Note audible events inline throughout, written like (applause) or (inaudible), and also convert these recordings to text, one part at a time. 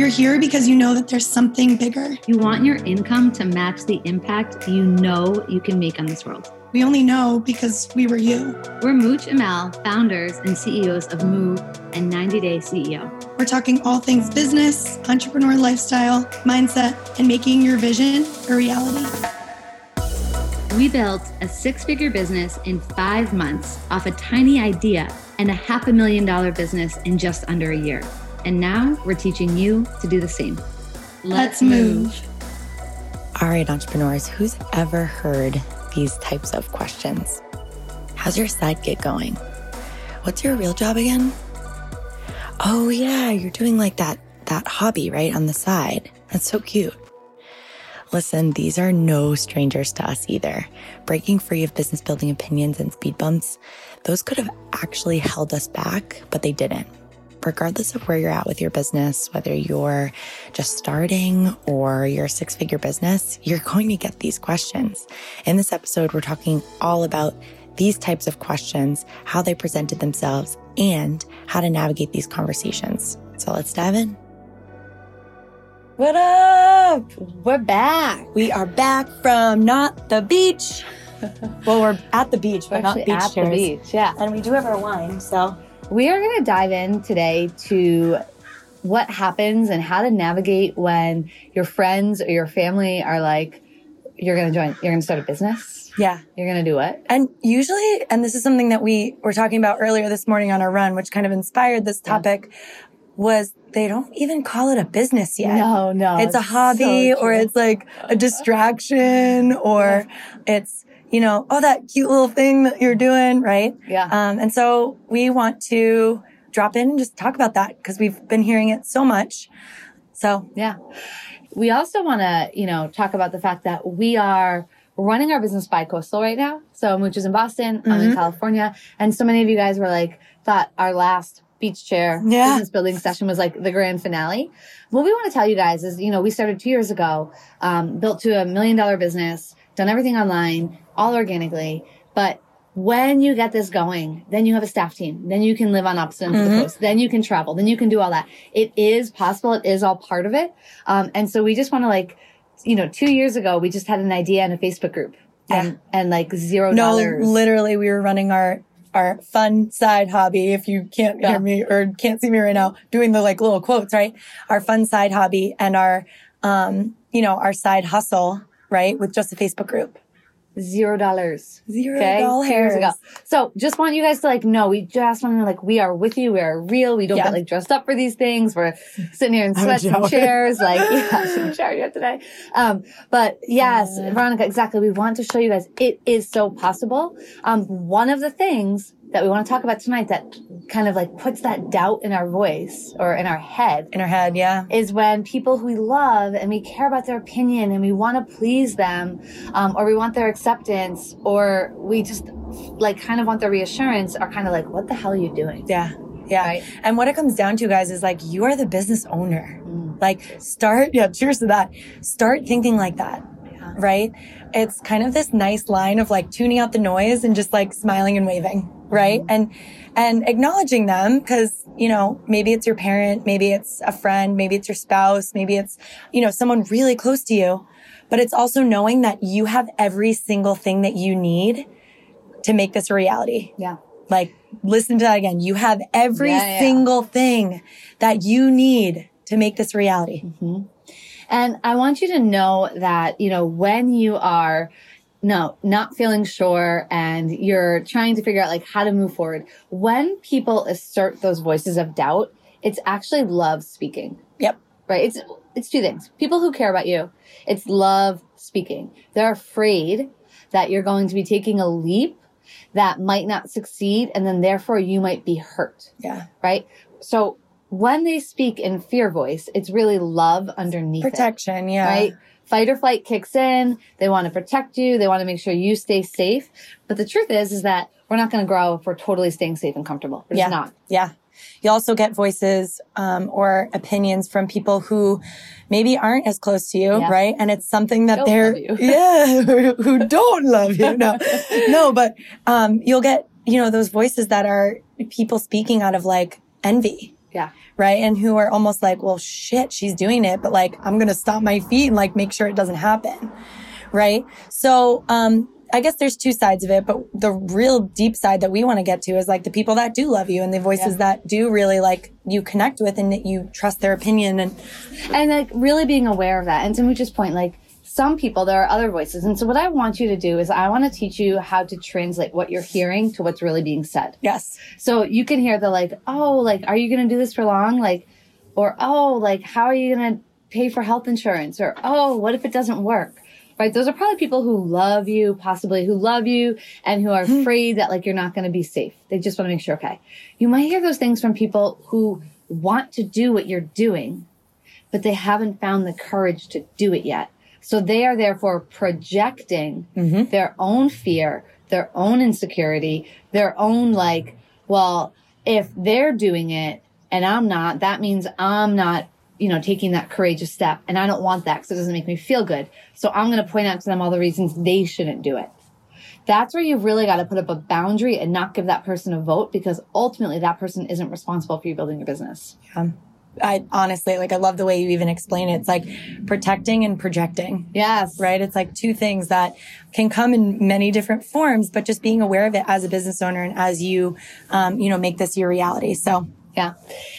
You're here because you know that there's something bigger. You want your income to match the impact you know you can make on this world. We only know because we were you. We're Mooch and Mal, founders and CEOs of Moo and 90 Day CEO. We're talking all things business, entrepreneur lifestyle, mindset, and making your vision a reality. We built a six figure business in five months off a tiny idea and a half a million dollar business in just under a year. And now we're teaching you to do the same. Let's, Let's move. All right, entrepreneurs, who's ever heard these types of questions? How's your side gig going? What's your real job again? Oh yeah, you're doing like that that hobby right on the side. That's so cute. Listen, these are no strangers to us either. Breaking free of business building opinions and speed bumps, those could have actually held us back, but they didn't regardless of where you're at with your business, whether you're just starting or you're six figure business, you're going to get these questions. In this episode, we're talking all about these types of questions, how they presented themselves, and how to navigate these conversations. So let's dive in. What up? We're back. We are back from not the beach. (laughs) well, we're at the beach, but not beach at chairs. the beach. Yeah, and we do have our wine, so we are going to dive in today to what happens and how to navigate when your friends or your family are like, you're going to join, you're going to start a business. Yeah. You're going to do what? And usually, and this is something that we were talking about earlier this morning on our run, which kind of inspired this topic, yeah. was they don't even call it a business yet. No, no. It's, it's a hobby so or it's like a distraction or it's you know, oh, that cute little thing that you're doing, right? Yeah. Um, and so we want to drop in and just talk about that because we've been hearing it so much. So, yeah. We also want to, you know, talk about the fact that we are running our business by coastal right now. So Mooch is in Boston, mm-hmm. I'm in mm-hmm. California. And so many of you guys were like, thought our last beach chair yeah. business building session was like the grand finale. What we want to tell you guys is, you know, we started two years ago, um, built to a million dollar business, done everything online, all organically. But when you get this going, then you have a staff team. Then you can live on opposite ends mm-hmm. of the mm-hmm. coast. Then you can travel. Then you can do all that. It is possible. It is all part of it. Um, and so we just want to like, you know, two years ago, we just had an idea in a Facebook group and, yeah. and like zero dollars. No, literally we were running our, our fun side hobby. If you can't yeah. hear me or can't see me right now, doing the like little quotes, right? Our fun side hobby and our, um, you know, our side hustle, right? With just a Facebook group. Zero dollars. Zero okay? dollars. Years ago. So just want you guys to like know we just want to like we are with you. We are real. We don't yeah. get like dressed up for these things. We're sitting here in (laughs) sweats and chairs. Like (laughs) yeah, (laughs) I'm showered yet today. Um, but yes, uh, Veronica, exactly. We want to show you guys it is so possible. Um, one of the things that we want to talk about tonight that kind of like puts that doubt in our voice or in our head. In our head, yeah. Is when people who we love and we care about their opinion and we want to please them, um, or we want their acceptance, or we just like kind of want their reassurance are kind of like, what the hell are you doing? Yeah. Yeah. Right? And what it comes down to, guys, is like, you are the business owner. Mm. Like, start, yeah, cheers to that. Start thinking like that. Right? It's kind of this nice line of like tuning out the noise and just like smiling and waving right? And, and acknowledging them because, you know, maybe it's your parent, maybe it's a friend, maybe it's your spouse, maybe it's, you know, someone really close to you. But it's also knowing that you have every single thing that you need to make this a reality. Yeah. Like, listen to that again. You have every yeah, yeah. single thing that you need to make this reality. Mm-hmm. And I want you to know that, you know, when you are no, not feeling sure and you're trying to figure out like how to move forward. When people assert those voices of doubt, it's actually love speaking. Yep. Right? It's it's two things. People who care about you, it's love speaking. They're afraid that you're going to be taking a leap that might not succeed and then therefore you might be hurt. Yeah. Right? So when they speak in fear voice, it's really love underneath protection, it, yeah. Right? Fight or flight kicks in. They want to protect you. They want to make sure you stay safe. But the truth is, is that we're not going to grow if we're totally staying safe and comfortable. We're yeah. not. Yeah. You also get voices um, or opinions from people who maybe aren't as close to you, yeah. right? And it's something that don't they're (laughs) yeah (laughs) who don't love you. No, (laughs) no, but um, you'll get you know those voices that are people speaking out of like envy, Yeah. Right. And who are almost like, well, shit, she's doing it, but like, I'm going to stop my feet and like make sure it doesn't happen. Right. So, um, I guess there's two sides of it, but the real deep side that we want to get to is like the people that do love you and the voices yeah. that do really like you connect with and that you trust their opinion and and like really being aware of that. And to Mooch's point, like some people, there are other voices. And so what I want you to do is I want to teach you how to translate what you're hearing to what's really being said. Yes. So you can hear the like, oh, like, are you going to do this for long? Like, or, oh, like, how are you going to pay for health insurance? Or, oh, what if it doesn't work? right? Those are probably people who love you, possibly who love you and who are hmm. afraid that like you're not going to be safe. They just want to make sure, okay. You might hear those things from people who want to do what you're doing, but they haven't found the courage to do it yet. So they are therefore projecting mm-hmm. their own fear, their own insecurity, their own like, well, if they're doing it and I'm not, that means I'm not you know, taking that courageous step. And I don't want that because it doesn't make me feel good. So I'm going to point out to them all the reasons they shouldn't do it. That's where you've really got to put up a boundary and not give that person a vote because ultimately that person isn't responsible for you building your business. Yeah. I honestly like I love the way you even explain it. It's like protecting and projecting. Yes. Right? It's like two things that can come in many different forms, but just being aware of it as a business owner and as you um, you know, make this your reality. So yeah.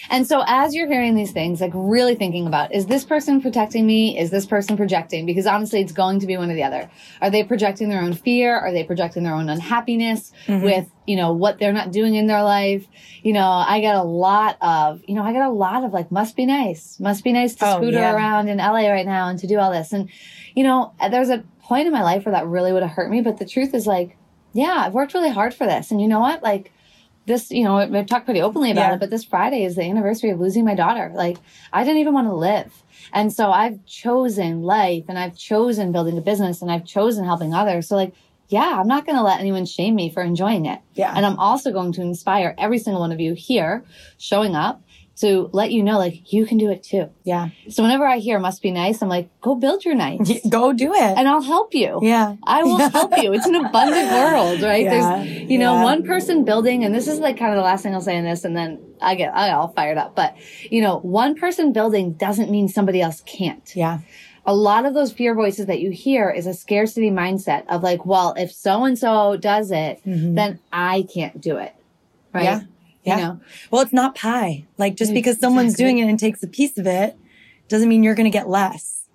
And so as you're hearing these things, like really thinking about, is this person protecting me? Is this person projecting? Because honestly, it's going to be one or the other. Are they projecting their own fear? Are they projecting their own unhappiness mm-hmm. with, you know, what they're not doing in their life? You know, I get a lot of, you know, I get a lot of like, must be nice, must be nice to oh, scooter yeah. around in LA right now and to do all this. And, you know, there's a point in my life where that really would have hurt me. But the truth is like, yeah, I've worked really hard for this. And you know what? Like, this, you know, I've talked pretty openly about yeah. it, but this Friday is the anniversary of losing my daughter. Like, I didn't even want to live. And so I've chosen life and I've chosen building a business and I've chosen helping others. So like, yeah, I'm not going to let anyone shame me for enjoying it. Yeah. And I'm also going to inspire every single one of you here showing up to let you know, like, you can do it too. Yeah. So whenever I hear must be nice, I'm like, go build your nice. Go do it. And I'll help you. Yeah. I will help you. It's an abundant world, (laughs) right? Yeah. There's, you know, yeah. one person building, and this is like kind of the last thing I'll say in this, and then I get, I all fired up. But, you know, one person building doesn't mean somebody else can't. Yeah a lot of those fear voices that you hear is a scarcity mindset of like, well, if so and so does it, mm-hmm. then I can't do it. Right. Yeah. Yeah. You know? Well, it's not pie. Like just mm, because someone's exactly. doing it and takes a piece of it doesn't mean you're going to get less.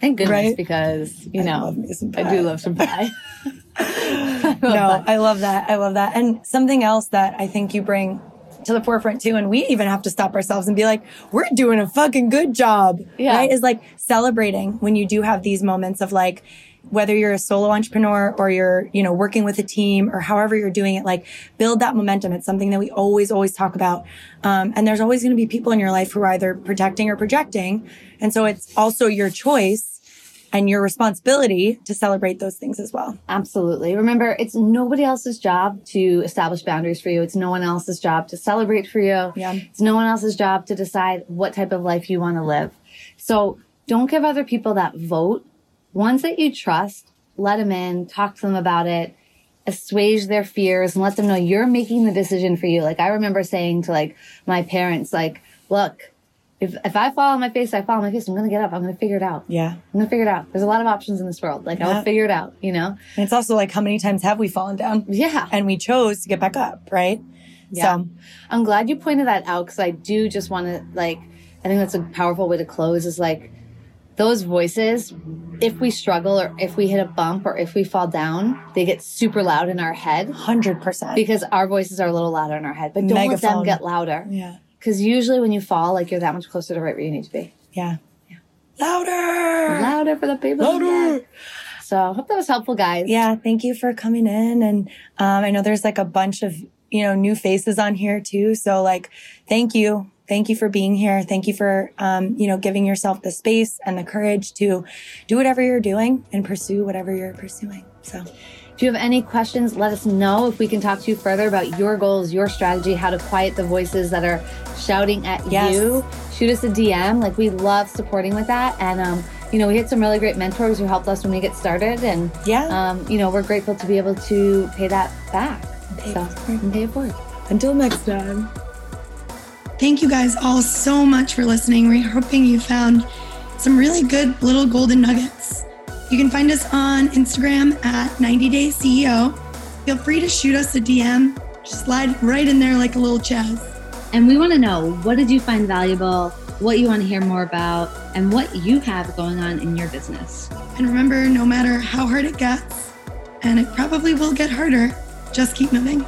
Thank goodness right? because, you know, I, I do love some pie. (laughs) (laughs) I no. I love that. I love that. And something else that I think you bring to the forefront too. And we even have to stop ourselves and be like, we're doing a fucking good job. Yeah. Right. Is like celebrating when you do have these moments of like, whether you're a solo entrepreneur or you're, you know, working with a team or however you're doing it, like build that momentum. It's something that we always, always talk about. Um, and there's always going to be people in your life who are either protecting or projecting. And so it's also your choice and your responsibility to celebrate those things as well. Absolutely. Remember, it's nobody else's job to establish boundaries for you. It's no one else's job to celebrate for you. Yeah. It's no one else's job to decide what type of life you want to live. So don't give other people that vote ones that you trust, let them in, talk to them about it, assuage their fears and let them know you're making the decision for you. Like I remember saying to like my parents, like, look, if, if I fall on my face, I fall on my face. I'm going to get up. I'm going to figure it out. Yeah. I'm going to figure it out. There's a lot of options in this world. Like yeah. I'll figure it out, you know? And it's also like, how many times have we fallen down? Yeah. And we chose to get back up, right? Yeah. So I'm glad you pointed that out because I do just want to like, I think that's a powerful way to close is like, those voices, if we struggle or if we hit a bump or if we fall down, they get super loud in our head. 100%. Because our voices are a little louder in our head. But don't Megaphone. let them get louder. Yeah. Because usually when you fall, like you're that much closer to right where you need to be. Yeah. yeah. Louder! Louder for the people. Louder! So I hope that was helpful, guys. Yeah. Thank you for coming in. And um, I know there's like a bunch of, you know, new faces on here too. So like, thank you thank you for being here. Thank you for, um, you know, giving yourself the space and the courage to do whatever you're doing and pursue whatever you're pursuing. So. If you have any questions, let us know if we can talk to you further about your goals, your strategy, how to quiet the voices that are shouting at yes. you. Shoot us a DM. Like we love supporting with that. And um, you know, we had some really great mentors who helped us when we get started. And yeah, um, you know, we're grateful to be able to pay that back. Pay so, and pay it forward. Until next time. Thank you guys all so much for listening. We're hoping you found some really good little golden nuggets. You can find us on Instagram at 90 Day CEO. Feel free to shoot us a DM. Just slide right in there like a little Chaz. And we want to know what did you find valuable, what you want to hear more about, and what you have going on in your business. And remember, no matter how hard it gets, and it probably will get harder, just keep moving.